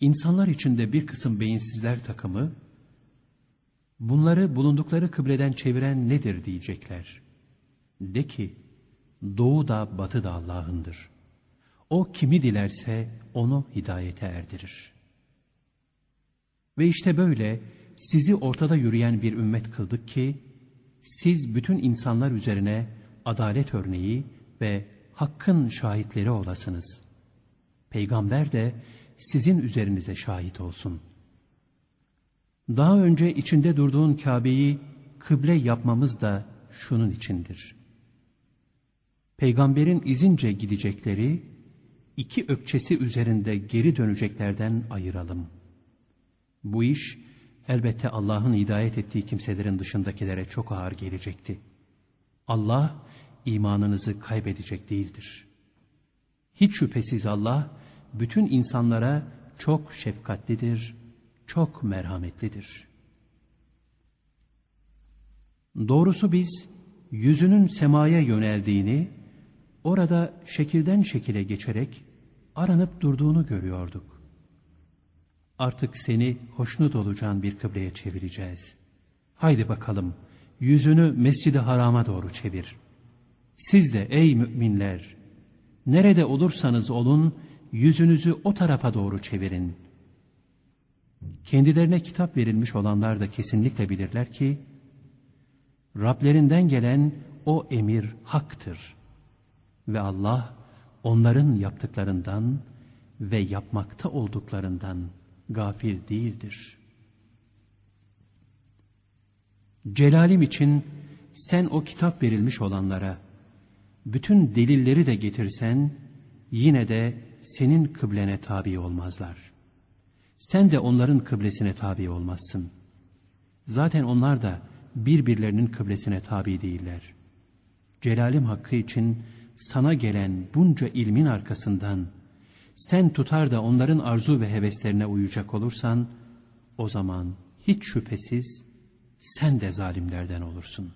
İnsanlar içinde bir kısım beyinsizler takımı, bunları bulundukları kıbleden çeviren nedir diyecekler. De ki, doğu da batı da Allah'ındır. O kimi dilerse onu hidayete erdirir. Ve işte böyle sizi ortada yürüyen bir ümmet kıldık ki, siz bütün insanlar üzerine adalet örneği ve hakkın şahitleri olasınız. Peygamber de sizin üzerinize şahit olsun. Daha önce içinde durduğun Kabe'yi kıble yapmamız da şunun içindir. Peygamberin izince gidecekleri, iki ökçesi üzerinde geri döneceklerden ayıralım. Bu iş elbette Allah'ın hidayet ettiği kimselerin dışındakilere çok ağır gelecekti. Allah imanınızı kaybedecek değildir. Hiç şüphesiz Allah bütün insanlara çok şefkatlidir, çok merhametlidir. Doğrusu biz yüzünün semaya yöneldiğini, orada şekilden şekile geçerek aranıp durduğunu görüyorduk. Artık seni hoşnut olacağın bir kıbleye çevireceğiz. Haydi bakalım, yüzünü mescidi harama doğru çevir. Siz de ey müminler, nerede olursanız olun, yüzünüzü o tarafa doğru çevirin. Kendilerine kitap verilmiş olanlar da kesinlikle bilirler ki, Rablerinden gelen o emir haktır. Ve Allah onların yaptıklarından ve yapmakta olduklarından gafil değildir. Celalim için sen o kitap verilmiş olanlara bütün delilleri de getirsen yine de senin kıblene tabi olmazlar. Sen de onların kıblesine tabi olmazsın. Zaten onlar da birbirlerinin kıblesine tabi değiller. Celalim hakkı için sana gelen bunca ilmin arkasından sen tutar da onların arzu ve heveslerine uyacak olursan o zaman hiç şüphesiz sen de zalimlerden olursun.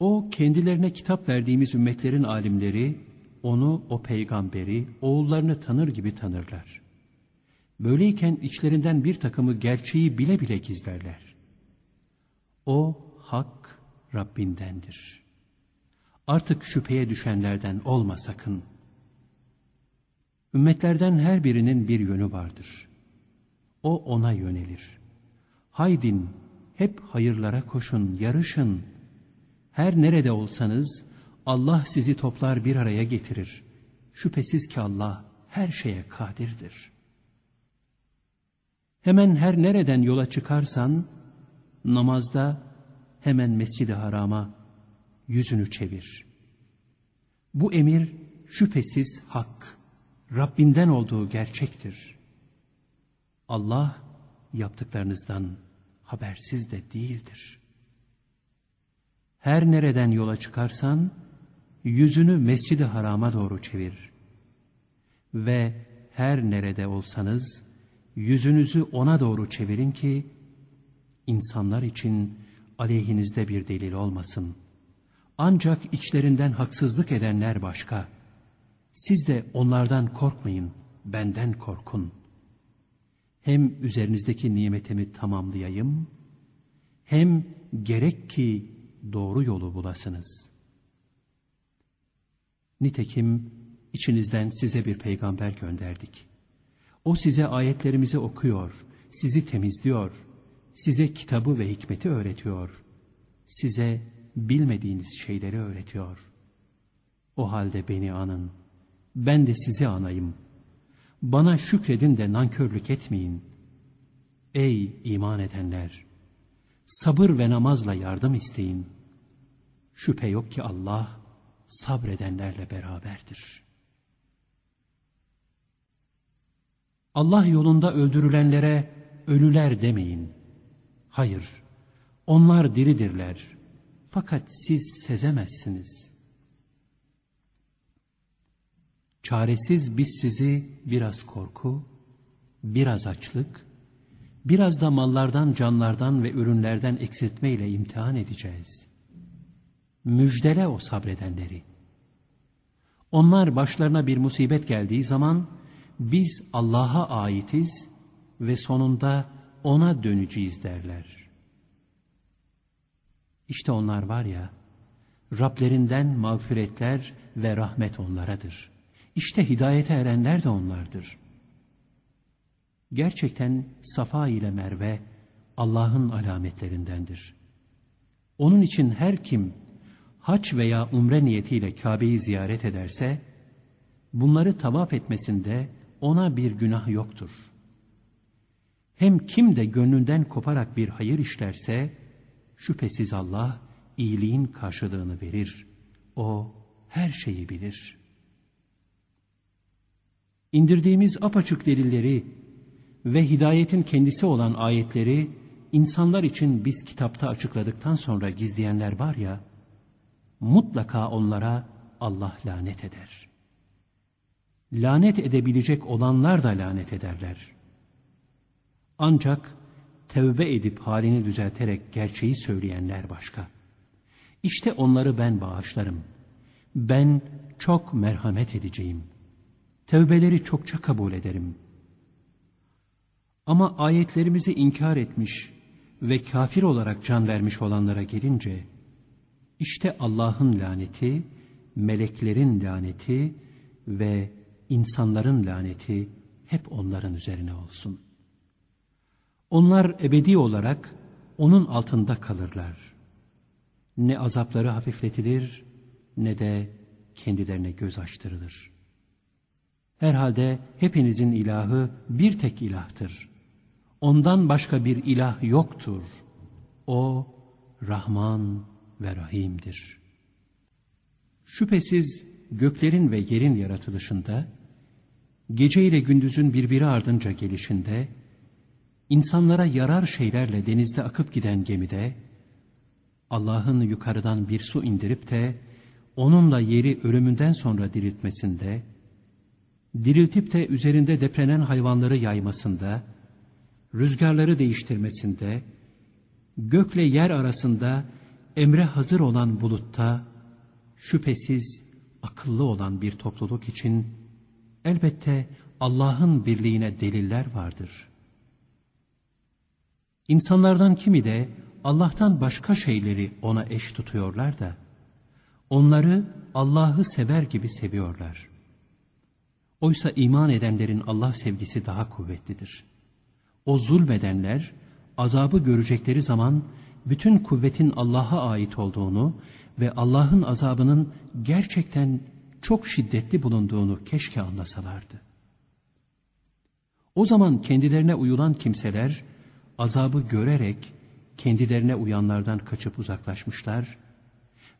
O kendilerine kitap verdiğimiz ümmetlerin alimleri onu, o peygamberi, oğullarını tanır gibi tanırlar. Böyleyken içlerinden bir takımı gerçeği bile bile gizlerler. O hak Rabbindendir. Artık şüpheye düşenlerden olma sakın. Ümmetlerden her birinin bir yönü vardır. O ona yönelir. Haydin, hep hayırlara koşun, yarışın. Her nerede olsanız, Allah sizi toplar bir araya getirir. Şüphesiz ki Allah her şeye kadirdir. Hemen her nereden yola çıkarsan, namazda hemen mescidi harama yüzünü çevir. Bu emir şüphesiz hak, Rabbinden olduğu gerçektir. Allah yaptıklarınızdan habersiz de değildir. Her nereden yola çıkarsan, yüzünü mescidi harama doğru çevir. Ve her nerede olsanız, yüzünüzü ona doğru çevirin ki, insanlar için aleyhinizde bir delil olmasın. Ancak içlerinden haksızlık edenler başka. Siz de onlardan korkmayın, benden korkun. Hem üzerinizdeki nimetimi tamamlayayım, hem gerek ki doğru yolu bulasınız.'' Nitekim içinizden size bir peygamber gönderdik. O size ayetlerimizi okuyor, sizi temizliyor, size kitabı ve hikmeti öğretiyor, size bilmediğiniz şeyleri öğretiyor. O halde beni anın, ben de sizi anayım. Bana şükredin de nankörlük etmeyin. Ey iman edenler! Sabır ve namazla yardım isteyin. Şüphe yok ki Allah, sabredenlerle beraberdir. Allah yolunda öldürülenlere ölüler demeyin. Hayır, onlar diridirler. Fakat siz sezemezsiniz. Çaresiz biz sizi biraz korku, biraz açlık, biraz da mallardan, canlardan ve ürünlerden eksiltmeyle imtihan edeceğiz.'' Müjdele o sabredenleri. Onlar başlarına bir musibet geldiği zaman biz Allah'a aitiz ve sonunda O'na döneceğiz derler. İşte onlar var ya, Rablerinden mağfiretler ve rahmet onlaradır. İşte hidayete erenler de onlardır. Gerçekten Safa ile Merve Allah'ın alametlerindendir. Onun için her kim haç veya umre niyetiyle Kabe'yi ziyaret ederse, bunları tavaf etmesinde ona bir günah yoktur. Hem kim de gönlünden koparak bir hayır işlerse, şüphesiz Allah iyiliğin karşılığını verir. O her şeyi bilir. İndirdiğimiz apaçık delilleri ve hidayetin kendisi olan ayetleri insanlar için biz kitapta açıkladıktan sonra gizleyenler var ya, mutlaka onlara Allah lanet eder. Lanet edebilecek olanlar da lanet ederler. Ancak tevbe edip halini düzelterek gerçeği söyleyenler başka. İşte onları ben bağışlarım. Ben çok merhamet edeceğim. Tevbeleri çokça kabul ederim. Ama ayetlerimizi inkar etmiş ve kafir olarak can vermiş olanlara gelince, işte Allah'ın laneti, meleklerin laneti ve insanların laneti hep onların üzerine olsun. Onlar ebedi olarak onun altında kalırlar. Ne azapları hafifletilir ne de kendilerine göz açtırılır. Herhalde hepinizin ilahı bir tek ilahtır. Ondan başka bir ilah yoktur. O Rahman ve Rahim'dir. Şüphesiz göklerin ve yerin yaratılışında, gece ile gündüzün birbiri ardınca gelişinde, insanlara yarar şeylerle denizde akıp giden gemide, Allah'ın yukarıdan bir su indirip de, onunla yeri ölümünden sonra diriltmesinde, diriltip de üzerinde deprenen hayvanları yaymasında, rüzgarları değiştirmesinde, gökle yer arasında emre hazır olan bulutta, şüphesiz akıllı olan bir topluluk için elbette Allah'ın birliğine deliller vardır. İnsanlardan kimi de Allah'tan başka şeyleri ona eş tutuyorlar da, onları Allah'ı sever gibi seviyorlar. Oysa iman edenlerin Allah sevgisi daha kuvvetlidir. O zulmedenler, azabı görecekleri zaman, bütün kuvvetin Allah'a ait olduğunu ve Allah'ın azabının gerçekten çok şiddetli bulunduğunu keşke anlasalardı. O zaman kendilerine uyulan kimseler azabı görerek kendilerine uyanlardan kaçıp uzaklaşmışlar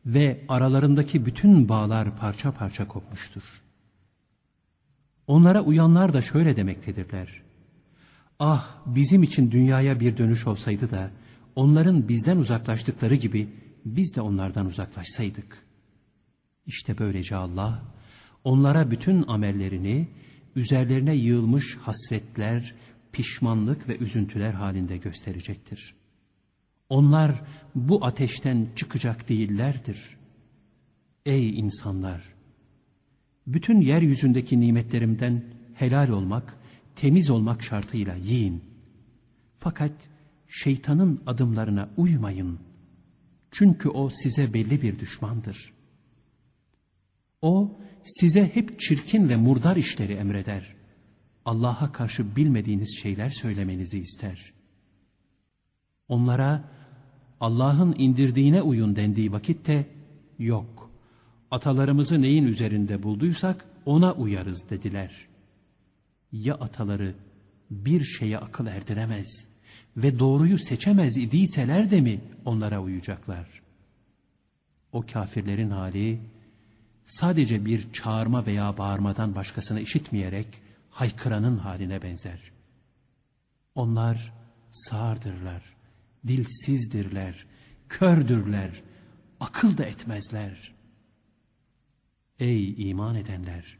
ve aralarındaki bütün bağlar parça parça kopmuştur. Onlara uyanlar da şöyle demektedirler. Ah bizim için dünyaya bir dönüş olsaydı da onların bizden uzaklaştıkları gibi biz de onlardan uzaklaşsaydık. İşte böylece Allah onlara bütün amellerini üzerlerine yığılmış hasretler, pişmanlık ve üzüntüler halinde gösterecektir. Onlar bu ateşten çıkacak değillerdir. Ey insanlar! Bütün yeryüzündeki nimetlerimden helal olmak, temiz olmak şartıyla yiyin. Fakat şeytanın adımlarına uymayın. Çünkü o size belli bir düşmandır. O size hep çirkin ve murdar işleri emreder. Allah'a karşı bilmediğiniz şeyler söylemenizi ister. Onlara Allah'ın indirdiğine uyun dendiği vakitte yok. Atalarımızı neyin üzerinde bulduysak ona uyarız dediler. Ya ataları bir şeye akıl erdiremez ve doğruyu seçemez idiyseler de mi onlara uyacaklar? O kafirlerin hali sadece bir çağırma veya bağırmadan başkasını işitmeyerek haykıranın haline benzer. Onlar sağırdırlar, dilsizdirler, kördürler, akıl da etmezler. Ey iman edenler!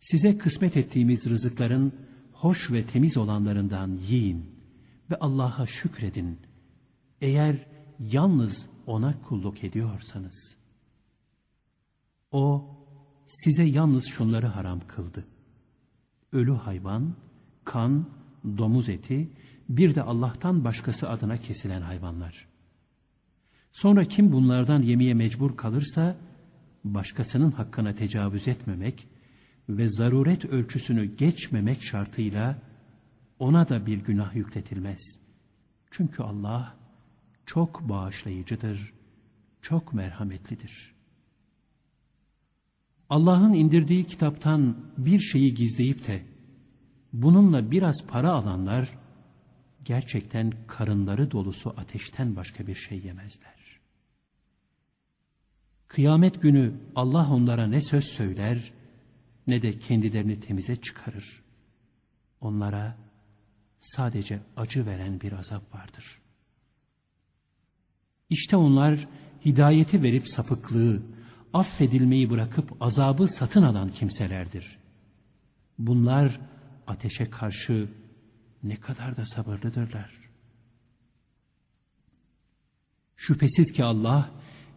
Size kısmet ettiğimiz rızıkların hoş ve temiz olanlarından yiyin ve Allah'a şükredin. Eğer yalnız O'na kulluk ediyorsanız. O size yalnız şunları haram kıldı. ölü hayvan, kan, domuz eti, bir de Allah'tan başkası adına kesilen hayvanlar. Sonra kim bunlardan yemeye mecbur kalırsa, başkasının hakkına tecavüz etmemek ve zaruret ölçüsünü geçmemek şartıyla ona da bir günah yükletilmez. Çünkü Allah çok bağışlayıcıdır, çok merhametlidir. Allah'ın indirdiği kitaptan bir şeyi gizleyip de bununla biraz para alanlar gerçekten karınları dolusu ateşten başka bir şey yemezler. Kıyamet günü Allah onlara ne söz söyler ne de kendilerini temize çıkarır. Onlara sadece acı veren bir azap vardır. İşte onlar hidayeti verip sapıklığı, affedilmeyi bırakıp azabı satın alan kimselerdir. Bunlar ateşe karşı ne kadar da sabırlıdırlar. Şüphesiz ki Allah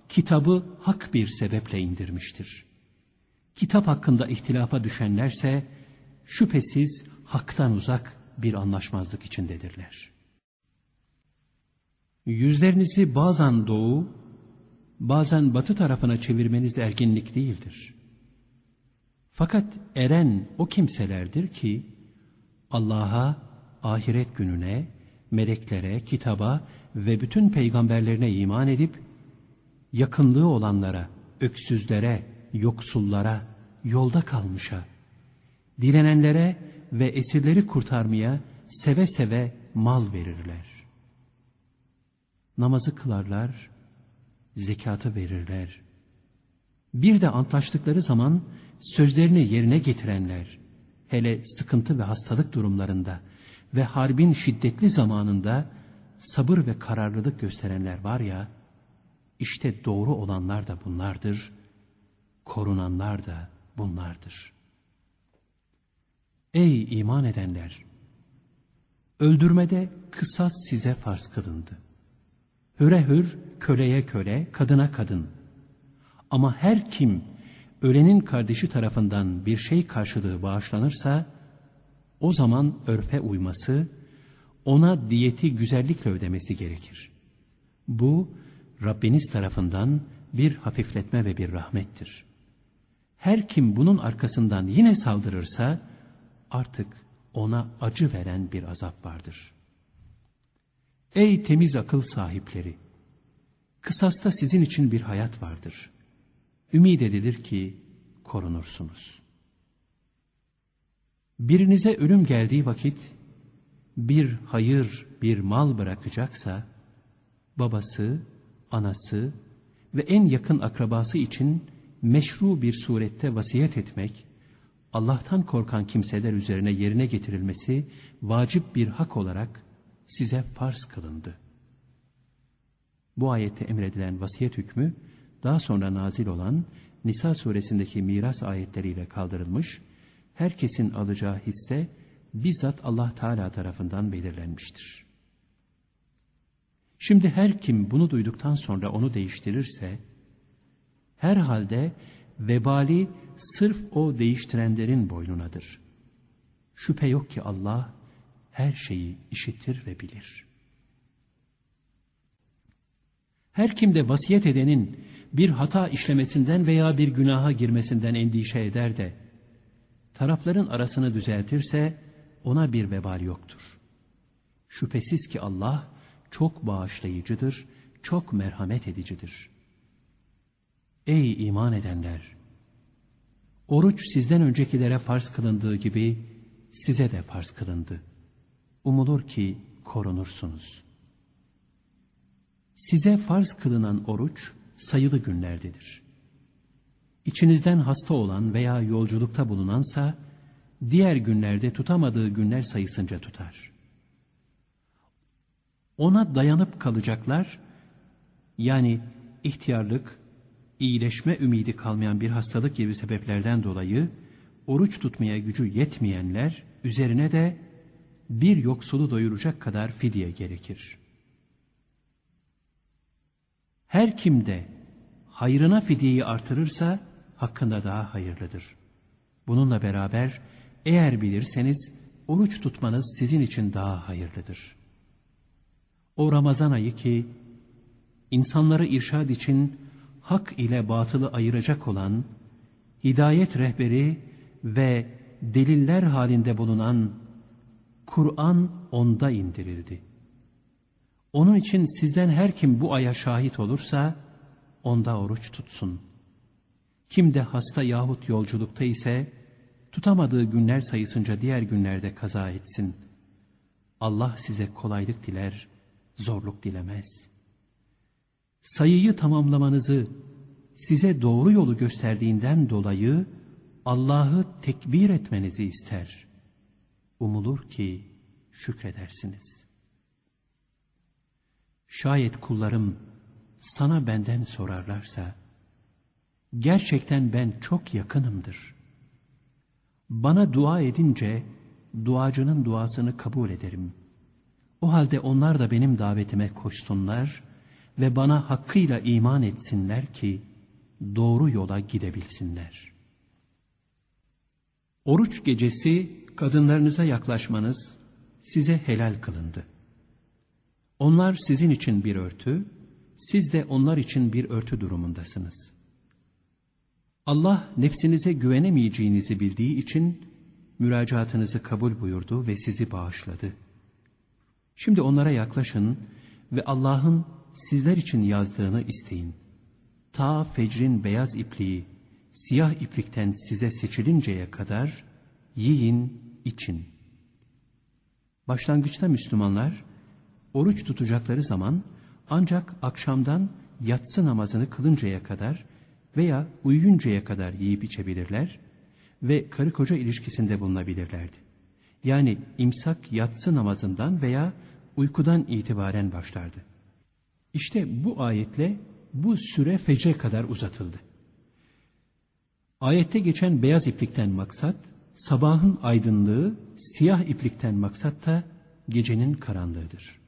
kitabı hak bir sebeple indirmiştir. Kitap hakkında ihtilafa düşenlerse şüphesiz haktan uzak bir anlaşmazlık içindedirler. Yüzlerinizi bazen doğu, bazen batı tarafına çevirmeniz erginlik değildir. Fakat eren o kimselerdir ki Allah'a, ahiret gününe, meleklere, kitaba ve bütün peygamberlerine iman edip yakınlığı olanlara, öksüzlere, yoksullara, yolda kalmışa, dilenenlere ve esirleri kurtarmaya seve seve mal verirler. Namazı kılarlar, zekatı verirler. Bir de antlaştıkları zaman sözlerini yerine getirenler, hele sıkıntı ve hastalık durumlarında ve harbin şiddetli zamanında sabır ve kararlılık gösterenler var ya, işte doğru olanlar da bunlardır, korunanlar da bunlardır. Ey iman edenler! Öldürmede kısas size farz kılındı. Hüre hür, köleye köle, kadına kadın. Ama her kim ölenin kardeşi tarafından bir şey karşılığı bağışlanırsa, o zaman örfe uyması, ona diyeti güzellikle ödemesi gerekir. Bu, Rabbiniz tarafından bir hafifletme ve bir rahmettir. Her kim bunun arkasından yine saldırırsa artık ona acı veren bir azap vardır. Ey temiz akıl sahipleri! Kısasta sizin için bir hayat vardır. Ümid edilir ki korunursunuz. Birinize ölüm geldiği vakit bir hayır, bir mal bırakacaksa babası, anası ve en yakın akrabası için meşru bir surette vasiyet etmek, Allah'tan korkan kimseler üzerine yerine getirilmesi vacip bir hak olarak size farz kılındı. Bu ayette emredilen vasiyet hükmü daha sonra nazil olan Nisa suresindeki miras ayetleriyle kaldırılmış, herkesin alacağı hisse bizzat Allah Teala tarafından belirlenmiştir. Şimdi her kim bunu duyduktan sonra onu değiştirirse, herhalde vebali sırf o değiştirenlerin boynunadır. Şüphe yok ki Allah her şeyi işitir ve bilir. Her kimde vasiyet edenin bir hata işlemesinden veya bir günaha girmesinden endişe eder de, tarafların arasını düzeltirse ona bir vebal yoktur. Şüphesiz ki Allah çok bağışlayıcıdır, çok merhamet edicidir. Ey iman edenler! Oruç sizden öncekilere farz kılındığı gibi size de farz kılındı. Umulur ki korunursunuz. Size farz kılınan oruç sayılı günlerdedir. İçinizden hasta olan veya yolculukta bulunansa, diğer günlerde tutamadığı günler sayısınca tutar. Ona dayanıp kalacaklar, yani ihtiyarlık, iyileşme ümidi kalmayan bir hastalık gibi sebeplerden dolayı oruç tutmaya gücü yetmeyenler üzerine de bir yoksulu doyuracak kadar fidye gerekir. Her kimde hayrına fidyeyi artırırsa hakkında daha hayırlıdır. Bununla beraber eğer bilirseniz oruç tutmanız sizin için daha hayırlıdır. O Ramazan ayı ki insanları irşad için hak ile batılı ayıracak olan hidayet rehberi ve deliller halinde bulunan Kur'an onda indirildi. Onun için sizden her kim bu aya şahit olursa onda oruç tutsun. Kim de hasta yahut yolculukta ise tutamadığı günler sayısınca diğer günlerde kaza etsin. Allah size kolaylık diler, zorluk dilemez. Sayıyı tamamlamanızı size doğru yolu gösterdiğinden dolayı Allah'ı tekbir etmenizi ister. Umulur ki şükredersiniz. Şayet kullarım sana benden sorarlarsa, gerçekten ben çok yakınımdır. Bana dua edince duacının duasını kabul ederim. O halde onlar da benim davetime koşsunlar ve bana hakkıyla iman etsinler ki doğru yola gidebilsinler. Oruç gecesi kadınlarınıza yaklaşmanız size helal kılındı. Onlar sizin için bir örtü, siz de onlar için bir örtü durumundasınız. Allah nefsinize güvenemeyeceğinizi bildiği için müracaatınızı kabul buyurdu ve sizi bağışladı. Şimdi onlara yaklaşın ve Allah'ın sizler için yazdığını isteyin. Ta fecrin beyaz ipliği, siyah iplikten size seçilinceye kadar yiyin, için. Başlangıçta Müslümanlar, oruç tutacakları zaman ancak akşamdan yatsı namazını kılıncaya kadar veya uyuyuncaya kadar yiyip içebilirler ve karı koca ilişkisinde bulunabilirlerdi. Yani imsak yatsı namazından veya uykudan itibaren başlardı. İşte bu ayetle bu süre fecre kadar uzatıldı. Ayette geçen beyaz iplikten maksat, sabahın aydınlığı, siyah iplikten maksat da gecenin karanlığıdır.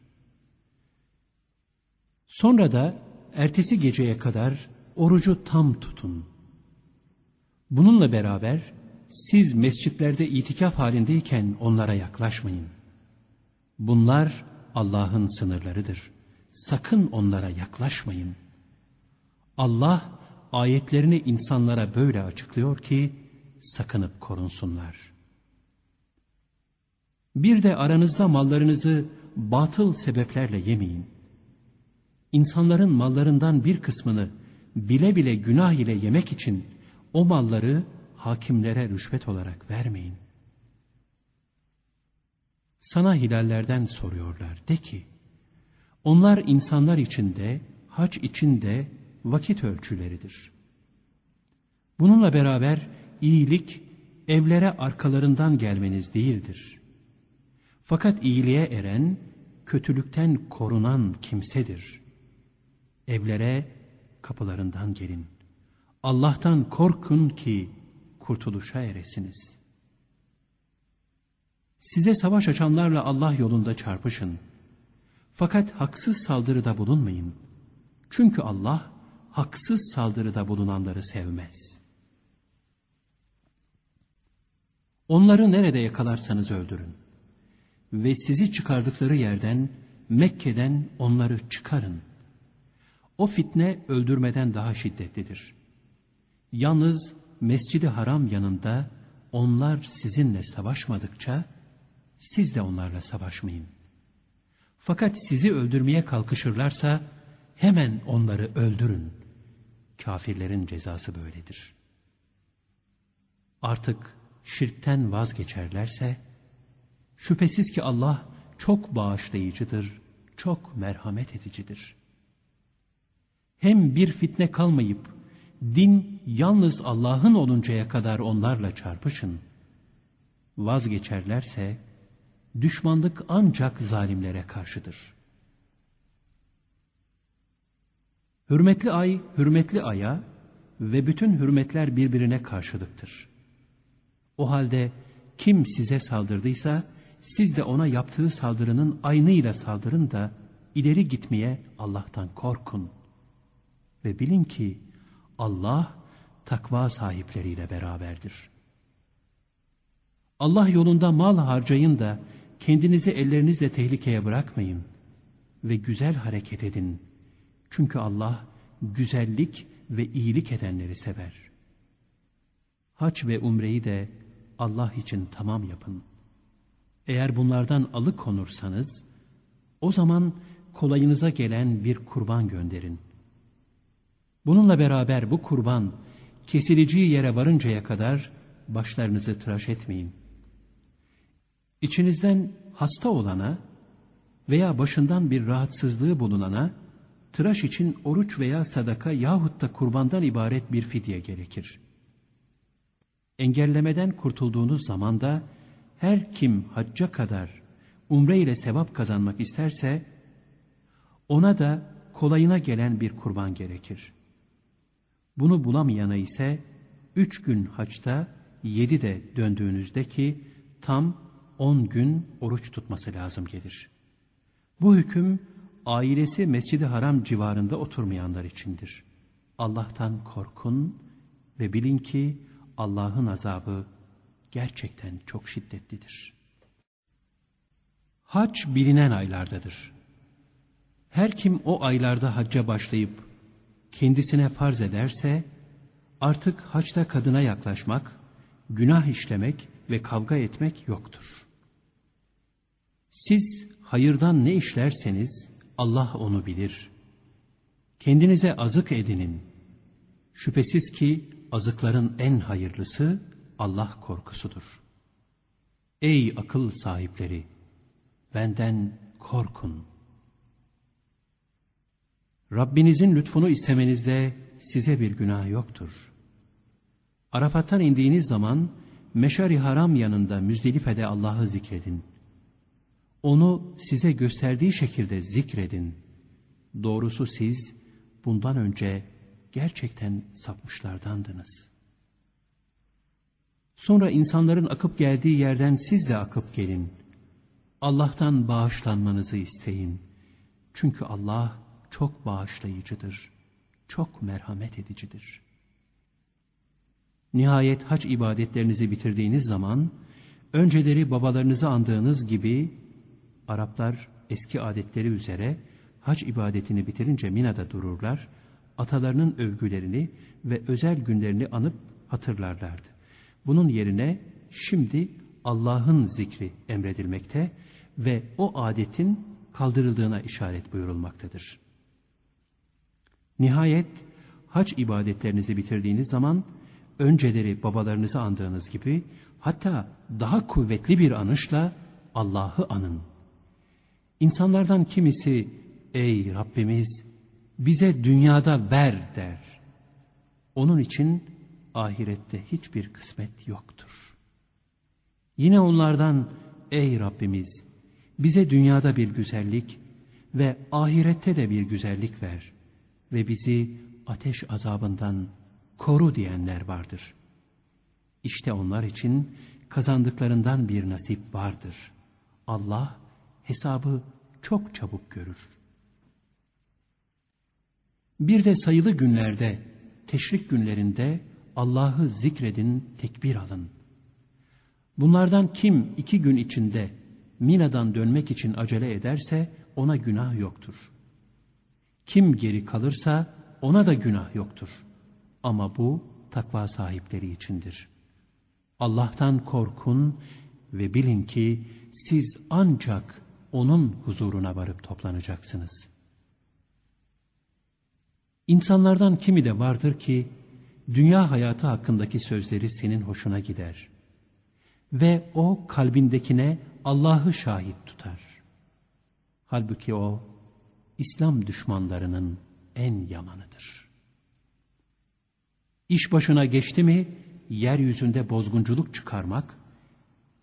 Sonra da ertesi geceye kadar orucu tam tutun. Bununla beraber siz mescitlerde itikaf halindeyken onlara yaklaşmayın. Bunlar Allah'ın sınırlarıdır. Sakın onlara yaklaşmayın. Allah ayetlerini insanlara böyle açıklıyor ki sakınıp korunsunlar. Bir de aranızda mallarınızı batıl sebeplerle yemeyin. İnsanların mallarından bir kısmını bile bile günah ile yemek için o malları hakimlere rüşvet olarak vermeyin. Sana hilallerden soruyorlar. De ki, onlar insanlar içinde, hac içinde vakit ölçüleridir. Bununla beraber iyilik evlere arkalarından gelmeniz değildir. Fakat iyiliğe eren, kötülükten korunan kimsedir. Evlere kapılarından gelin. Allah'tan korkun ki kurtuluşa eresiniz. Size savaş açanlarla Allah yolunda çarpışın. Fakat haksız saldırıda bulunmayın. Çünkü Allah haksız saldırıda bulunanları sevmez. Onları nerede yakalarsanız öldürün. Ve sizi çıkardıkları yerden, Mekke'den onları çıkarın. O fitne öldürmeden daha şiddetlidir. Yalnız Mescidi Haram yanında onlar sizinle savaşmadıkça siz de onlarla savaşmayın. Fakat sizi öldürmeye kalkışırlarsa hemen onları öldürün. Kafirlerin cezası böyledir. Artık şirkten vazgeçerlerse şüphesiz ki Allah çok bağışlayıcıdır, çok merhamet edicidir. Hem bir fitne kalmayıp din yalnız Allah'ın oluncaya kadar onlarla çarpışın. Vazgeçerlerse düşmanlık ancak zalimlere karşıdır. Hürmetli ay, hürmetli aya ve bütün hürmetler birbirine karşılıktır. O halde kim size saldırdıysa siz de ona yaptığı saldırının aynıyla saldırın da ileri gitmeye Allah'tan korkun. Ve bilin ki Allah takva sahipleriyle beraberdir. Allah yolunda mal harcayın da kendinizi ellerinizle tehlikeye bırakmayın ve güzel hareket edin. Çünkü Allah güzellik ve iyilik edenleri sever. Hac ve umreyi de Allah için tamam yapın. Eğer bunlardan alıkonursanız, o zaman kolayınıza gelen bir kurban gönderin. Bununla beraber bu kurban, kesileceği yere varıncaya kadar başlarınızı tıraş etmeyin. İçinizden hasta olana veya başından bir rahatsızlığı bulunana, tıraş için oruç veya sadaka yahut da kurbandan ibaret bir fidye gerekir. Engellemeden kurtulduğunuz zaman da her kim hacca kadar umre ile sevap kazanmak isterse ona da kolayına gelen bir kurban gerekir. Bunu bulamayana ise üç gün haçta yedi de döndüğünüzde ki tam on gün oruç tutması lazım gelir. Bu hüküm ailesi Mescid-i Haram civarında oturmayanlar içindir. Allah'tan korkun ve bilin ki Allah'ın azabı gerçekten çok şiddetlidir. Hac bilinen aylardadır. Her kim o aylarda hacca başlayıp kendisine farz ederse artık haçta kadına yaklaşmak, günah işlemek ve kavga etmek yoktur. Siz hayırdan ne işlerseniz Allah onu bilir. Kendinize azık edinin. Şüphesiz ki azıkların en hayırlısı Allah korkusudur. Ey akıl sahipleri! Benden korkun. Rabbinizin lütfunu istemenizde size bir günah yoktur. Arafat'tan indiğiniz zaman Meşari Haram yanında Müzdelife'de Allah'ı zikredin. Onu size gösterdiği şekilde zikredin. Doğrusu siz bundan önce gerçekten sapmışlardandınız. Sonra insanların akıp geldiği yerden siz de akıp gelin. Allah'tan bağışlanmanızı isteyin. Çünkü Allah çok bağışlayıcıdır, çok merhamet edicidir. Nihayet hac ibadetlerinizi bitirdiğiniz zaman, önceleri babalarınızı andığınız gibi, Araplar eski adetleri üzere hac ibadetini bitirince Mina'da dururlar, atalarının övgülerini ve özel günlerini anıp hatırlarlardı. Bunun yerine şimdi Allah'ın zikri emredilmekte ve o adetin kaldırıldığına işaret buyurulmaktadır. Nihayet hac ibadetlerinizi bitirdiğiniz zaman önceleri babalarınızı andığınız gibi hatta daha kuvvetli bir anışla Allah'ı anın. İnsanlardan kimisi ey Rabbimiz bize dünyada ver der. Onun için ahirette hiçbir kısmet yoktur. Yine onlardan ey Rabbimiz bize dünyada bir güzellik ve ahirette de bir güzellik ver ve bizi ateş azabından koru diyenler vardır. İşte onlar için kazandıklarından bir nasip vardır. Allah hesabı çok çabuk görür. Bir de sayılı günlerde, teşrik günlerinde Allah'ı zikredin, tekbir alın. Bunlardan kim iki gün içinde Mina'dan dönmek için acele ederse ona günah yoktur. Kim geri kalırsa ona da günah yoktur. Ama bu takva sahipleri içindir. Allah'tan korkun ve bilin ki siz ancak onun huzuruna varıp toplanacaksınız. İnsanlardan kimi de vardır ki dünya hayatı hakkındaki sözleri senin hoşuna gider. Ve o kalbindekine Allah'ı şahit tutar. Halbuki o İslam düşmanlarının en yamanıdır. İş başına geçti mi yeryüzünde bozgunculuk çıkarmak,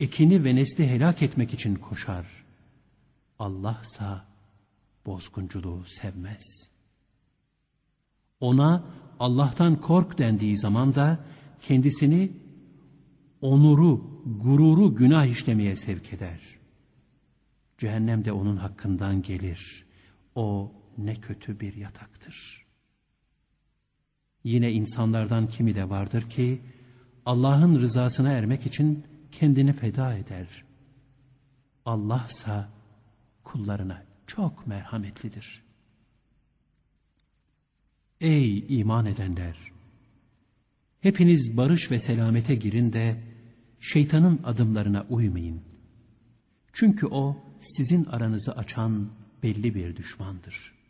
ekini ve nesli helak etmek için koşar. Allahsa bozgunculuğu sevmez. Ona Allah'tan kork dendiği zaman da kendisini onuru, gururu günah işlemeye sevk eder. Cehennem de onun hakkından gelir. O ne kötü bir yataktır. Yine insanlardan kimi de vardır ki Allah'ın rızasına ermek için kendini feda eder. Allahsa kullarına çok merhametlidir. Ey iman edenler! Hepiniz barış ve selamete girin de şeytanın adımlarına uymayın. Çünkü o sizin aranızı açan belli bir düşmandır.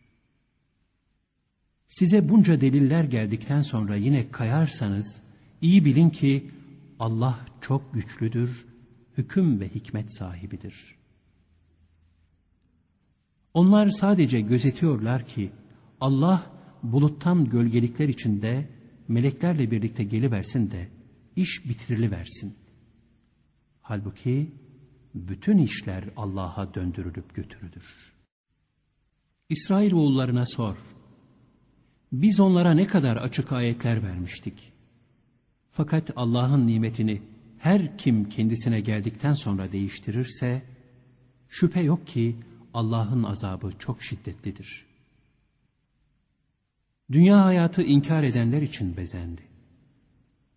Size bunca deliller geldikten sonra yine kayarsanız iyi bilin ki Allah çok güçlüdür, hüküm ve hikmet sahibidir. Onlar sadece gözetiyorlar ki Allah buluttan gölgelikler içinde meleklerle birlikte geliversin de iş bitiriliversin. Halbuki bütün işler Allah'a döndürülüp götürülür. İsrail oğullarına sor. Biz onlara ne kadar açık ayetler vermiştik. Fakat Allah'ın nimetini her kim kendisine geldikten sonra değiştirirse, şüphe yok ki Allah'ın azabı çok şiddetlidir. Dünya hayatı inkar edenler için bezendi.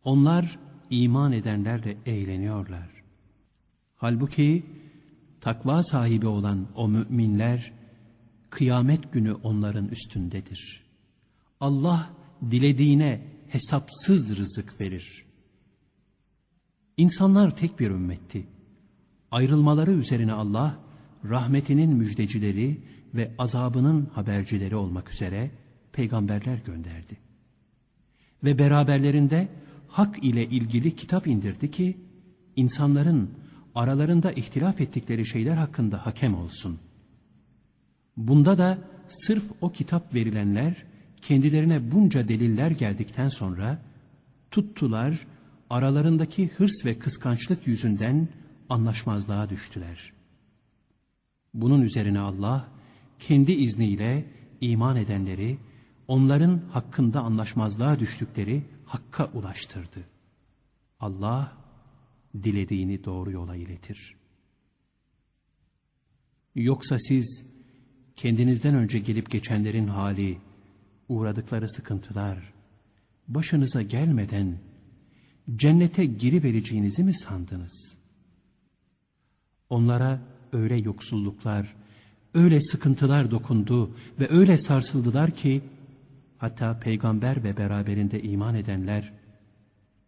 Onlar iman edenlerle eğleniyorlar. Halbuki takva sahibi olan o müminler, kıyamet günü onların üstündedir. Allah dilediğine hesapsız rızık verir. İnsanlar tek bir ümmetti. Ayrılmaları üzerine Allah, rahmetinin müjdecileri ve azabının habercileri olmak üzere peygamberler gönderdi. Ve beraberlerinde hak ile ilgili kitap indirdi ki, insanların aralarında ihtilaf ettikleri şeyler hakkında hakem olsun. Bunda da sırf o kitap verilenler, kendilerine bunca deliller geldikten sonra, tuttular, aralarındaki hırs ve kıskançlık yüzünden anlaşmazlığa düştüler. Bunun üzerine Allah, kendi izniyle iman edenleri, onların hakkında anlaşmazlığa düştükleri hakka ulaştırdı. Allah, dilediğini doğru yola iletir. Yoksa siz, kendinizden önce gelip geçenlerin hali, uğradıkları sıkıntılar, başınıza gelmeden, cennete girivereceğinizi mi sandınız? Onlara öyle yoksulluklar, öyle sıkıntılar dokundu ve öyle sarsıldılar ki, hatta peygamber ve beraberinde iman edenler,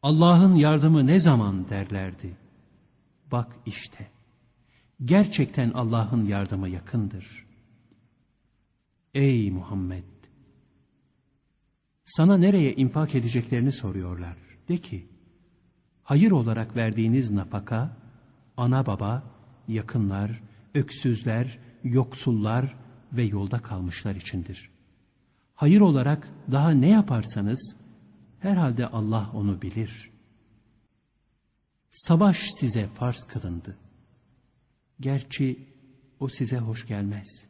Allah'ın yardımı ne zaman derlerdi. Bak işte, gerçekten Allah'ın yardımı yakındır. Ey Muhammed! Sana nereye infak edeceklerini soruyorlar. De ki, hayır olarak verdiğiniz napaka, ana baba, yakınlar, öksüzler, yoksullar ve yolda kalmışlar içindir. Hayır olarak daha ne yaparsanız, herhalde Allah onu bilir. Savaş size farz kılındı. Gerçi o size hoş gelmez.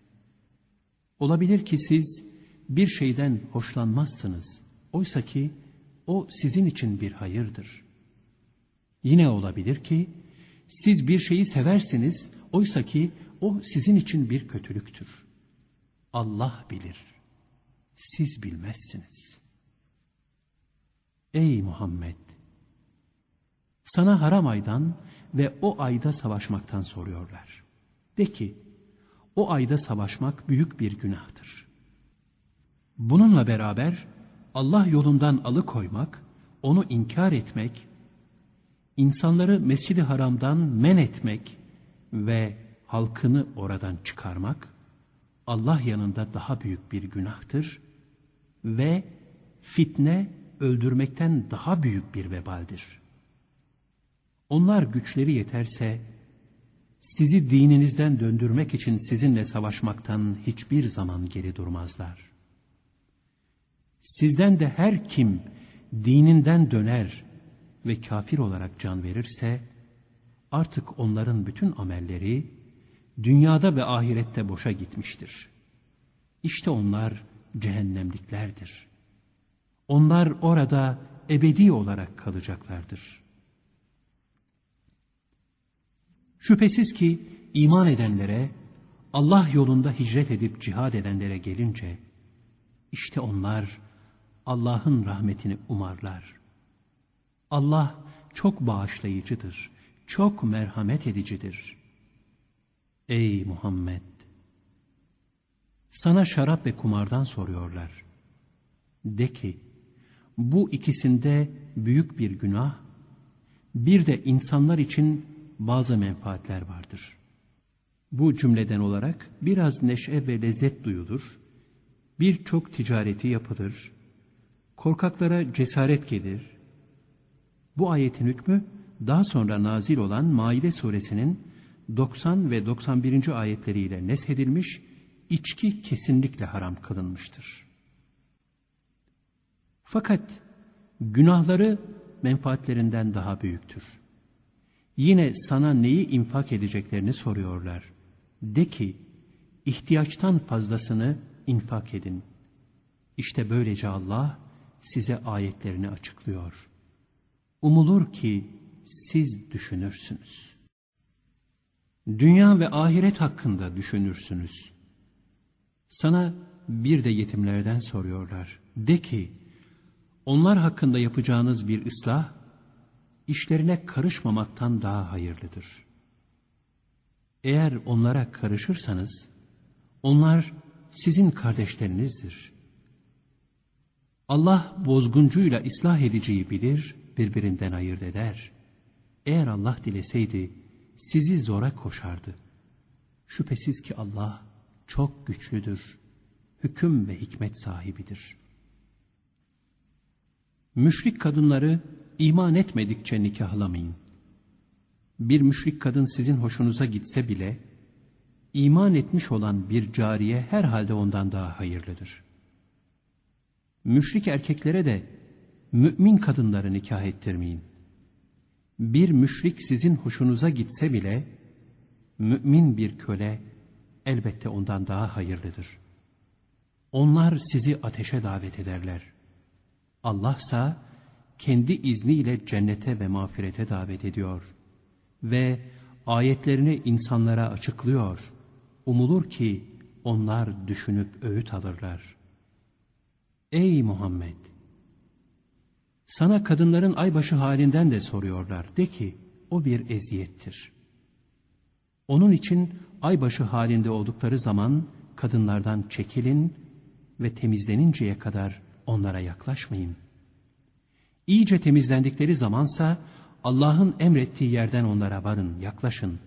Olabilir ki siz bir şeyden hoşlanmazsınız. Oysa ki o sizin için bir hayırdır. Yine olabilir ki siz bir şeyi seversiniz, oysa ki o sizin için bir kötülüktür. Allah bilir, siz bilmezsiniz. Ey Muhammed! Sana haram aydan ve o ayda savaşmaktan soruyorlar. De ki, o ayda savaşmak büyük bir günahtır. Bununla beraber Allah yolundan alıkoymak, onu inkar etmek, insanları mescidi haramdan men etmek ve halkını oradan çıkarmak, Allah yanında daha büyük bir günahtır ve fitne öldürmekten daha büyük bir vebaldir. Onlar güçleri yeterse, sizi dininizden döndürmek için sizinle savaşmaktan hiçbir zaman geri durmazlar. Sizden de her kim dininden döner ve kafir olarak can verirse, artık onların bütün amelleri dünyada ve ahirette boşa gitmiştir. İşte onlar cehennemliklerdir. Onlar orada ebedi olarak kalacaklardır. Şüphesiz ki iman edenlere, Allah yolunda hicret edip cihad edenlere gelince, işte onlar Allah'ın rahmetini umarlar. Allah çok bağışlayıcıdır, çok merhamet edicidir. Ey Muhammed! Sana şarap ve kumardan soruyorlar. De ki, bu ikisinde büyük bir günah, bir de insanlar için bazı menfaatler vardır. Bu cümleden olarak biraz neşe ve lezzet duyulur, birçok ticareti yapılır, korkaklara cesaret gelir. Bu ayetin hükmü daha sonra nazil olan Maide suresinin 90 ve 91. ayetleriyle neshedilmiş, içki kesinlikle haram kılınmıştır. Fakat günahları menfaatlerinden daha büyüktür. Yine sana neyi infak edeceklerini soruyorlar. De ki, ihtiyaçtan fazlasını infak edin. İşte böylece Allah size ayetlerini açıklıyor. Umulur ki siz düşünürsünüz. Dünya ve ahiret hakkında düşünürsünüz. Sana bir de yetimlerden soruyorlar. De ki, onlar hakkında yapacağınız bir ıslah, işlerine karışmamaktan daha hayırlıdır. Eğer onlara karışırsanız, onlar sizin kardeşlerinizdir. Allah bozguncuyla ıslah ediciyi bilir, birbirinden ayırt eder. Eğer Allah dileseydi, sizi zora koşardı. Şüphesiz ki Allah çok güçlüdür, hüküm ve hikmet sahibidir. Müşrik kadınları iman etmedikçe nikahlamayın. Bir müşrik kadın sizin hoşunuza gitse bile, iman etmiş olan bir cariye herhalde ondan daha hayırlıdır. Müşrik erkeklere de mümin kadınları nikah ettirmeyin. Bir müşrik sizin hoşunuza gitse bile, mümin bir köle elbette ondan daha hayırlıdır. Onlar sizi ateşe davet ederler. Allahsa kendi izniyle cennete ve mağfirete davet ediyor ve ayetlerini insanlara açıklıyor. Umulur ki onlar düşünüp öğüt alırlar. Ey Muhammed! Sana kadınların aybaşı halinden de soruyorlar. De ki, o bir eziyettir. Onun için aybaşı halinde oldukları zaman kadınlardan çekilin ve temizleninceye kadar onlara yaklaşmayın. İyice temizlendikleri zamansa Allah'ın emrettiği yerden onlara varın, yaklaşın.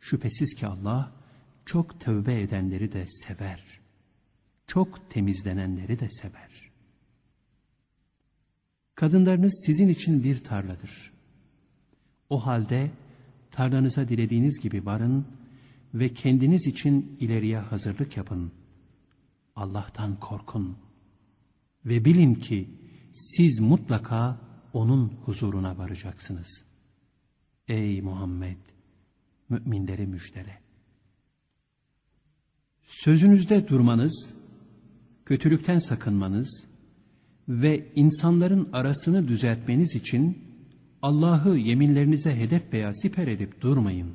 Şüphesiz ki Allah çok tövbe edenleri de sever. Çok temizlenenleri de sever. Kadınlarınız sizin için bir tarladır. O halde tarlanıza dilediğiniz gibi varın ve kendiniz için ileriye hazırlık yapın. Allah'tan korkun ve bilin ki siz mutlaka onun huzuruna varacaksınız. Ey Muhammed! Müminleri müjdele. Sözünüzde durmanız, kötülükten sakınmanız ve insanların arasını düzeltmeniz için Allah'ı yeminlerinize hedef veya siper edip durmayın.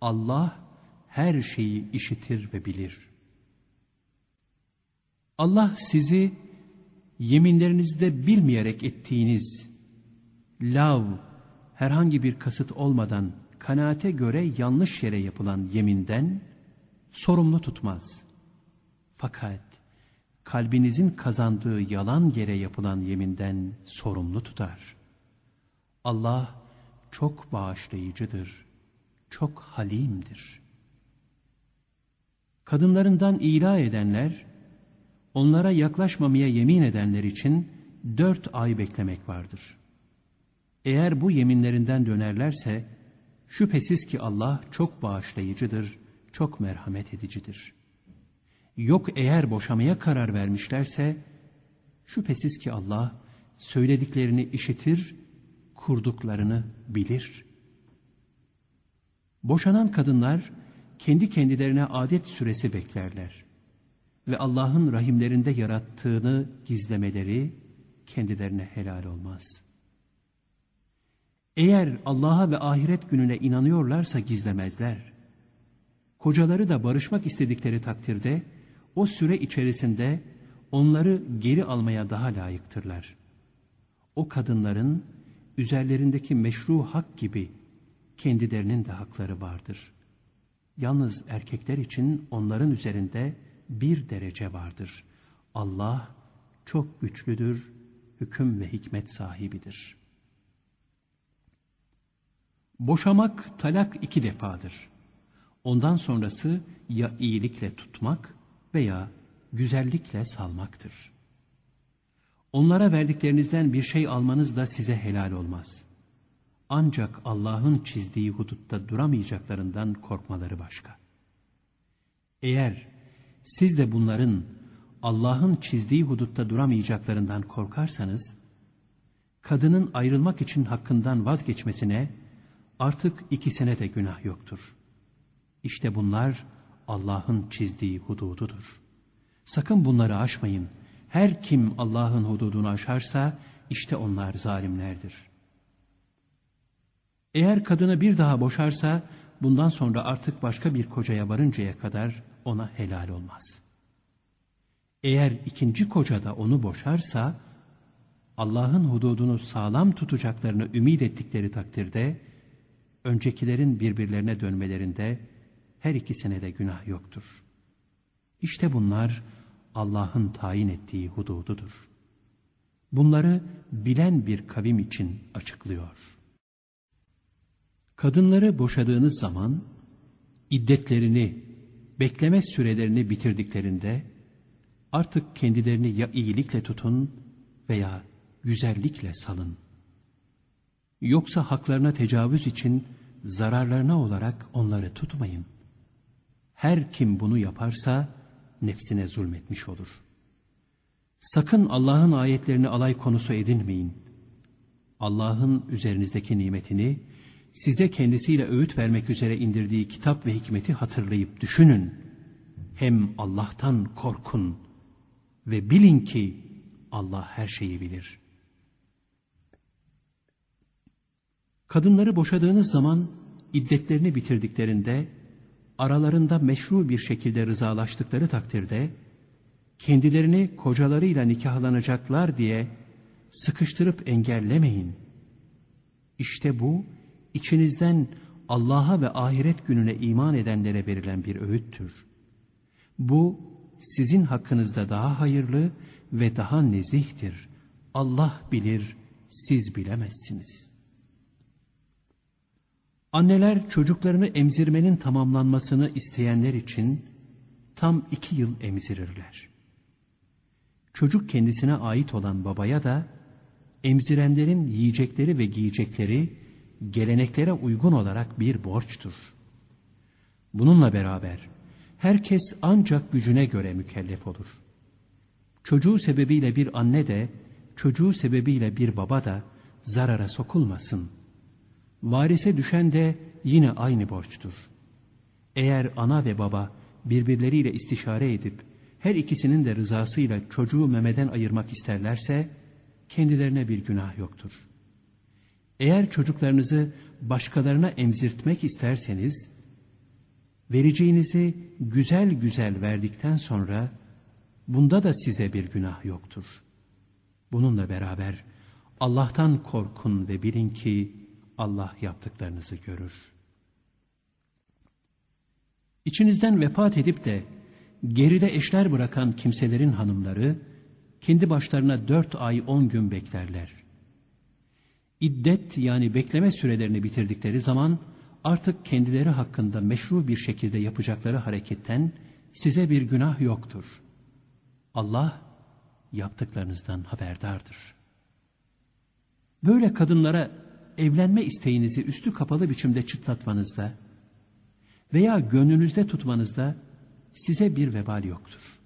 Allah her şeyi işitir ve bilir. Allah sizi yeminlerinizde bilmeyerek ettiğiniz lav, herhangi bir kasıt olmadan kanaate göre yanlış yere yapılan yeminden sorumlu tutmaz. Fakat kalbinizin kazandığı yalan yere yapılan yeminden sorumlu tutar. Allah çok bağışlayıcıdır, çok halimdir. Kadınlarından ila edenler, onlara yaklaşmamaya yemin edenler için dört ay beklemek vardır. Eğer bu yeminlerinden dönerlerse, şüphesiz ki Allah çok bağışlayıcıdır, çok merhamet edicidir. Yok eğer boşamaya karar vermişlerse, şüphesiz ki Allah söylediklerini işitir, kurduklarını bilir. Boşanan kadınlar kendi kendilerine adet süresi beklerler ve Allah'ın rahimlerinde yarattığını gizlemeleri kendilerine helal olmaz. Eğer Allah'a ve ahiret gününe inanıyorlarsa gizlemezler. Kocaları da barışmak istedikleri takdirde o süre içerisinde onları geri almaya daha layıktırlar. O kadınların üzerlerindeki meşru hak gibi kendilerinin de hakları vardır. Yalnız erkekler için onların üzerinde bir derece vardır. Allah çok güçlüdür, hüküm ve hikmet sahibidir. Boşamak talak iki defadır. Ondan sonrası ya iyilikle tutmak veya güzellikle salmaktır. Onlara verdiklerinizden bir şey almanız da size helal olmaz. Ancak Allah'ın çizdiği hudutta duramayacaklarından korkmaları başka. Eğer siz de bunların Allah'ın çizdiği hudutta duramayacaklarından korkarsanız, kadının ayrılmak için hakkından vazgeçmesine artık ikisine de günah yoktur. İşte bunlar Allah'ın çizdiği hudududur. Sakın bunları aşmayın. Her kim Allah'ın hududunu aşarsa işte onlar zalimlerdir. Eğer kadını bir daha boşarsa bundan sonra artık başka bir kocaya varıncaya kadar ona helal olmaz. Eğer ikinci koca da onu boşarsa Allah'ın hududunu sağlam tutacaklarını ümit ettikleri takdirde öncekilerin birbirlerine dönmelerinde her ikisine de günah yoktur. İşte bunlar Allah'ın tayin ettiği hudududur. Bunları bilen bir kavim için açıklıyor. Kadınları boşadığınız zaman iddetlerini, bekleme sürelerini bitirdiklerinde artık kendilerini ya iyilikle tutun veya güzellikle salın. Yoksa haklarına tecavüz için zararlarına olarak onları tutmayın. Her kim bunu yaparsa nefsine zulmetmiş olur. Sakın Allah'ın ayetlerini alay konusu edinmeyin. Allah'ın üzerinizdeki nimetini, size kendisiyle öğüt vermek üzere indirdiği kitap ve hikmeti hatırlayıp düşünün. Hem Allah'tan korkun ve bilin ki Allah her şeyi bilir. Kadınları boşadığınız zaman iddetlerini bitirdiklerinde aralarında meşru bir şekilde rızalaştıkları takdirde kendilerini kocalarıyla nikahlanacaklar diye sıkıştırıp engellemeyin. İşte bu içinizden Allah'a ve ahiret gününe iman edenlere verilen bir öğüttür. Bu sizin hakkınızda daha hayırlı ve daha nezihtir. Allah bilir, siz bilemezsiniz. Anneler çocuklarını emzirmenin tamamlanmasını isteyenler için tam iki yıl emzirirler. Çocuk kendisine ait olan babaya da emzirenlerin yiyecekleri ve giyecekleri geleneklere uygun olarak bir borçtur. Bununla beraber herkes ancak gücüne göre mükellef olur. Çocuğu sebebiyle bir anne de, çocuğu sebebiyle bir baba da zarara sokulmasın. Varise düşen de yine aynı borçtur. Eğer ana ve baba birbirleriyle istişare edip her ikisinin de rızasıyla çocuğu memeden ayırmak isterlerse kendilerine bir günah yoktur. Eğer çocuklarınızı başkalarına emzirtmek isterseniz vereceğinizi güzel güzel verdikten sonra bunda da size bir günah yoktur. Bununla beraber Allah'tan korkun ve bilin ki Allah yaptıklarınızı görür. İçinizden vefat edip de geride eşler bırakan kimselerin hanımları kendi başlarına dört ay on gün beklerler. İddet yani bekleme sürelerini bitirdikleri zaman artık kendileri hakkında meşru bir şekilde yapacakları hareketten size bir günah yoktur. Allah yaptıklarınızdan haberdardır. Böyle kadınlara evlenme isteğinizi üstü kapalı biçimde çıtlatmanızda veya gönlünüzde tutmanızda size bir vebal yoktur.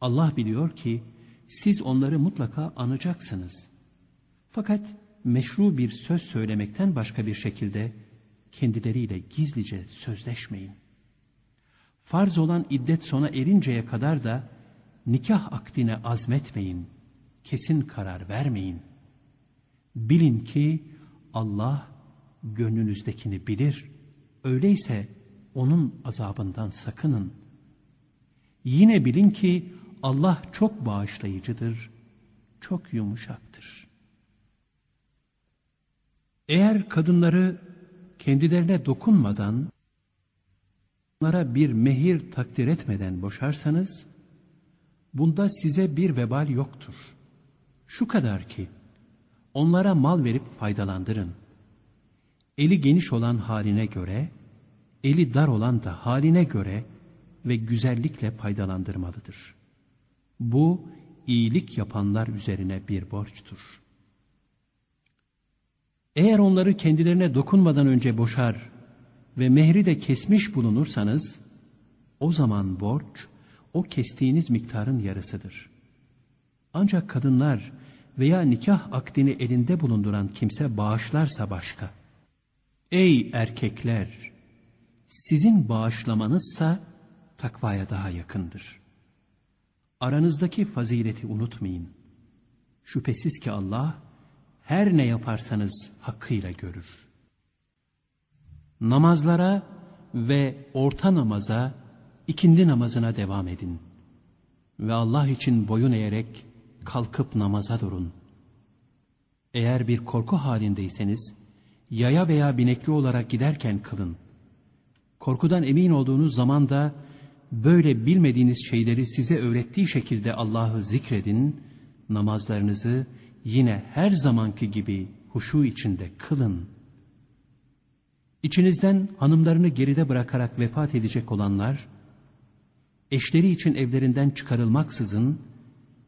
Allah biliyor ki siz onları mutlaka anacaksınız. Fakat meşru bir söz söylemekten başka bir şekilde kendileriyle gizlice sözleşmeyin. Farz olan iddet sona erinceye kadar da nikah akdine azmetmeyin, kesin karar vermeyin. Bilin ki Allah gönlünüzdekini bilir. Öyleyse onun azabından sakının. Yine bilin ki Allah çok bağışlayıcıdır, çok yumuşaktır. Eğer kadınları kendilerine dokunmadan, onlara bir mehir takdir etmeden boşarsanız, bunda size bir vebal yoktur. Şu kadar ki, onlara mal verip faydalandırın. Eli geniş olan haline göre, eli dar olan da haline göre ve güzellikle faydalandırmalıdır. Bu, iyilik yapanlar üzerine bir borçtur. Eğer onları kendilerine dokunmadan önce boşar ve mehri de kesmiş bulunursanız, o zaman borç, o kestiğiniz miktarın yarısıdır. Ancak kadınlar veya nikah akdini elinde bulunduran kimse bağışlarsa başka. Ey erkekler! Sizin bağışlamanızsa takvaya daha yakındır. Aranızdaki fazileti unutmayın. Şüphesiz ki Allah her ne yaparsanız hakkıyla görür. Namazlara ve orta namaza, ikindi namazına devam edin. Ve Allah için boyun eğerek kalkıp namaza durun. Eğer bir korku halindeyseniz, yaya veya binekli olarak giderken kılın. Korkudan emin olduğunuz zaman da, böyle bilmediğiniz şeyleri size öğrettiği şekilde Allah'ı zikredin, namazlarınızı yine her zamanki gibi huşu içinde kılın. İçinizden hanımlarını geride bırakarak vefat edecek olanlar, eşleri için evlerinden çıkarılmaksızın,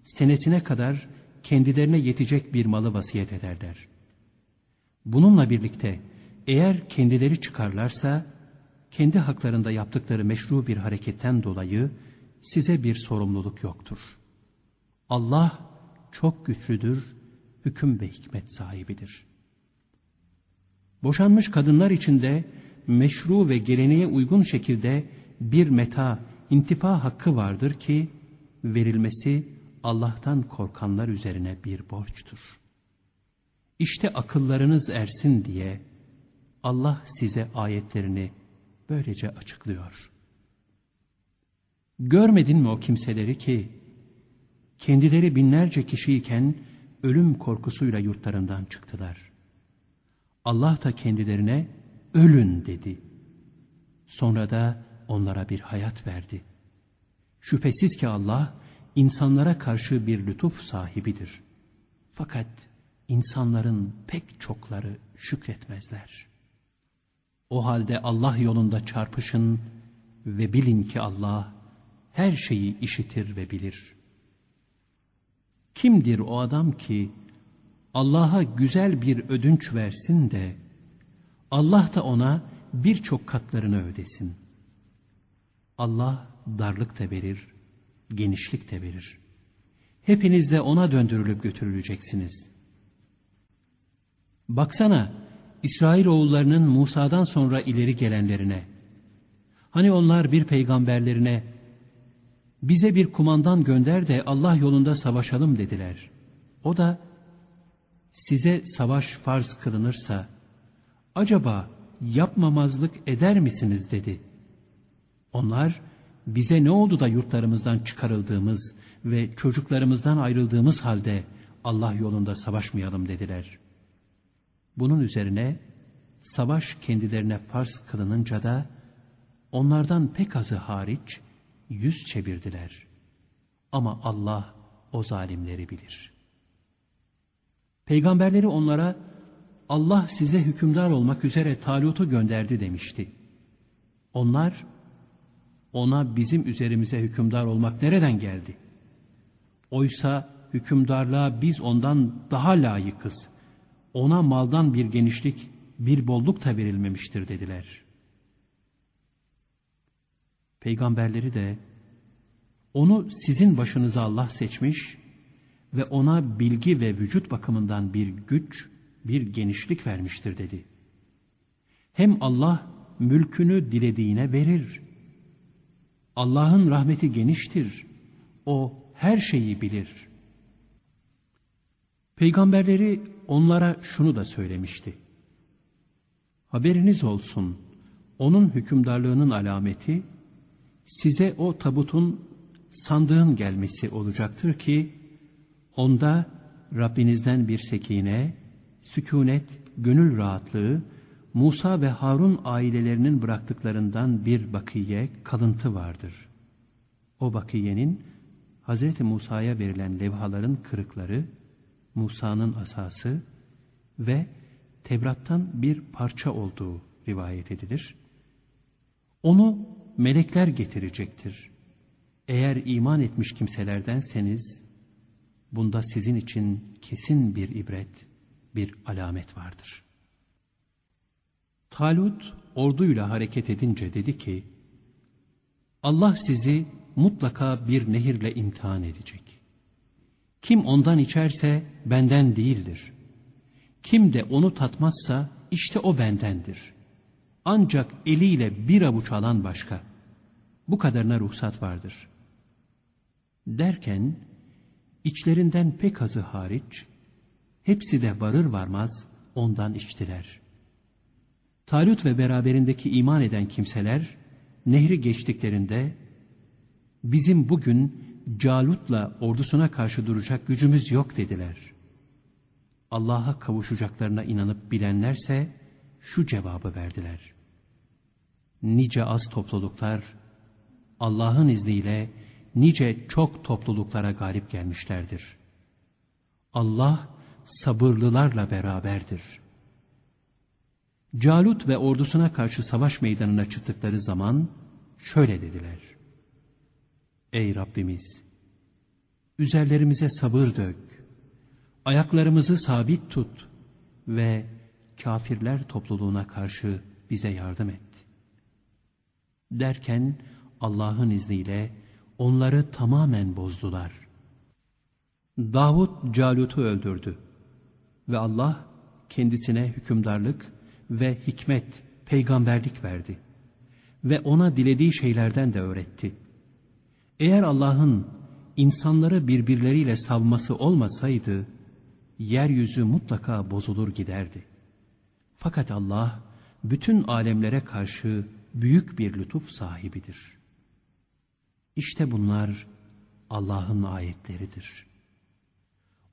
senesine kadar kendilerine yetecek bir malı vasiyet ederler. Bununla birlikte eğer kendileri çıkarlarsa, kendi haklarında yaptıkları meşru bir hareketten dolayı size bir sorumluluk yoktur. Allah çok güçlüdür, hüküm ve hikmet sahibidir. Boşanmış kadınlar için de meşru ve geleneğe uygun şekilde bir meta, intifa hakkı vardır ki verilmesi Allah'tan korkanlar üzerine bir borçtur. İşte akıllarınız ersin diye Allah size ayetlerini böylece açıklıyor. Görmedin mi o kimseleri ki kendileri binlerce kişiyken ölüm korkusuyla yurtlarından çıktılar. Allah da kendilerine ölün dedi. Sonra da onlara bir hayat verdi. Şüphesiz ki Allah insanlara karşı bir lütuf sahibidir. Fakat insanların pek çokları şükretmezler. O halde Allah yolunda çarpışın ve bilin ki Allah her şeyi işitir ve bilir. Kimdir o adam ki Allah'a güzel bir ödünç versin de Allah da ona birçok katlarını ödesin. Allah darlık da verir, genişlik de verir. Hepiniz de ona döndürülüp götürüleceksiniz. Baksana İsrail oğullarının Musa'dan sonra ileri gelenlerine. Hani onlar bir peygamberlerine bize bir kumandan gönder de Allah yolunda savaşalım dediler. O da size savaş farz kılınırsa acaba yapmamazlık eder misiniz dedi. Onlar bize ne oldu da yurtlarımızdan çıkarıldığımız ve çocuklarımızdan ayrıldığımız halde Allah yolunda savaşmayalım dediler. Bunun üzerine savaş kendilerine farz kılınınca da onlardan pek azı hariç yüz çevirdiler. Ama Allah o zalimleri bilir. Peygamberleri onlara Allah size hükümdar olmak üzere Talut'u gönderdi demişti. Onlar ona bizim üzerimize hükümdar olmak nereden geldi? Oysa hükümdarlığa biz ondan daha layıkız. Ona maldan bir genişlik, bir bolluk da verilmemiştir dediler.'' Peygamberleri de onu sizin başınıza Allah seçmiş ve ona bilgi ve vücut bakımından bir güç, bir genişlik vermiştir dedi. Hem Allah mülkünü dilediğine verir. Allah'ın rahmeti geniştir. O her şeyi bilir. Peygamberleri onlara şunu da söylemişti. Haberiniz olsun, onun hükümdarlığının alameti, size o tabutun sandığın gelmesi olacaktır ki onda Rabbinizden bir sekine, sükunet, gönül rahatlığı, Musa ve Harun ailelerinin bıraktıklarından bir bakiye kalıntı vardır. O bakiyenin Hz. Musa'ya verilen levhaların kırıkları, Musa'nın asası ve Tevrat'tan bir parça olduğu rivayet edilir. Onu melekler getirecektir. Eğer iman etmiş kimselerdenseniz, bunda sizin için kesin bir ibret, bir alamet vardır. Talut orduyla hareket edince dedi ki, Allah sizi mutlaka bir nehirle imtihan edecek. Kim ondan içerse benden değildir. Kim de onu tatmazsa işte o bendendir. Ancak eliyle bir avuç alan başka. Bu kadarına ruhsat vardır. Derken içlerinden pek azı hariç hepsi de varır varmaz ondan içtiler. Talut ve beraberindeki iman eden kimseler nehri geçtiklerinde bizim bugün Calut'la ordusuna karşı duracak gücümüz yok dediler. Allah'a kavuşacaklarına inanıp bilenlerse şu cevabı verdiler. Nice az topluluklar Allah'ın izniyle nice çok topluluklara galip gelmişlerdir. Allah sabırlılarla beraberdir. Calut ve ordusuna karşı savaş meydanına çıktıkları zaman şöyle dediler. Ey Rabbimiz! Üzerlerimize sabır dök, ayaklarımızı sabit tut ve kafirler topluluğuna karşı bize yardım et. Derken Allah'ın izniyle onları tamamen bozdular. Davut Calut'u öldürdü ve Allah kendisine hükümdarlık ve hikmet, peygamberlik verdi ve ona dilediği şeylerden de öğretti. Eğer Allah'ın insanları birbirleriyle savması olmasaydı, yeryüzü mutlaka bozulur giderdi. Fakat Allah, bütün alemlere karşı büyük bir lütuf sahibidir. İşte bunlar Allah'ın ayetleridir.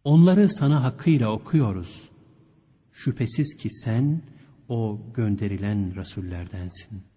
Onları sana hakkıyla okuyoruz. Şüphesiz ki sen o gönderilen rasullerdensin.''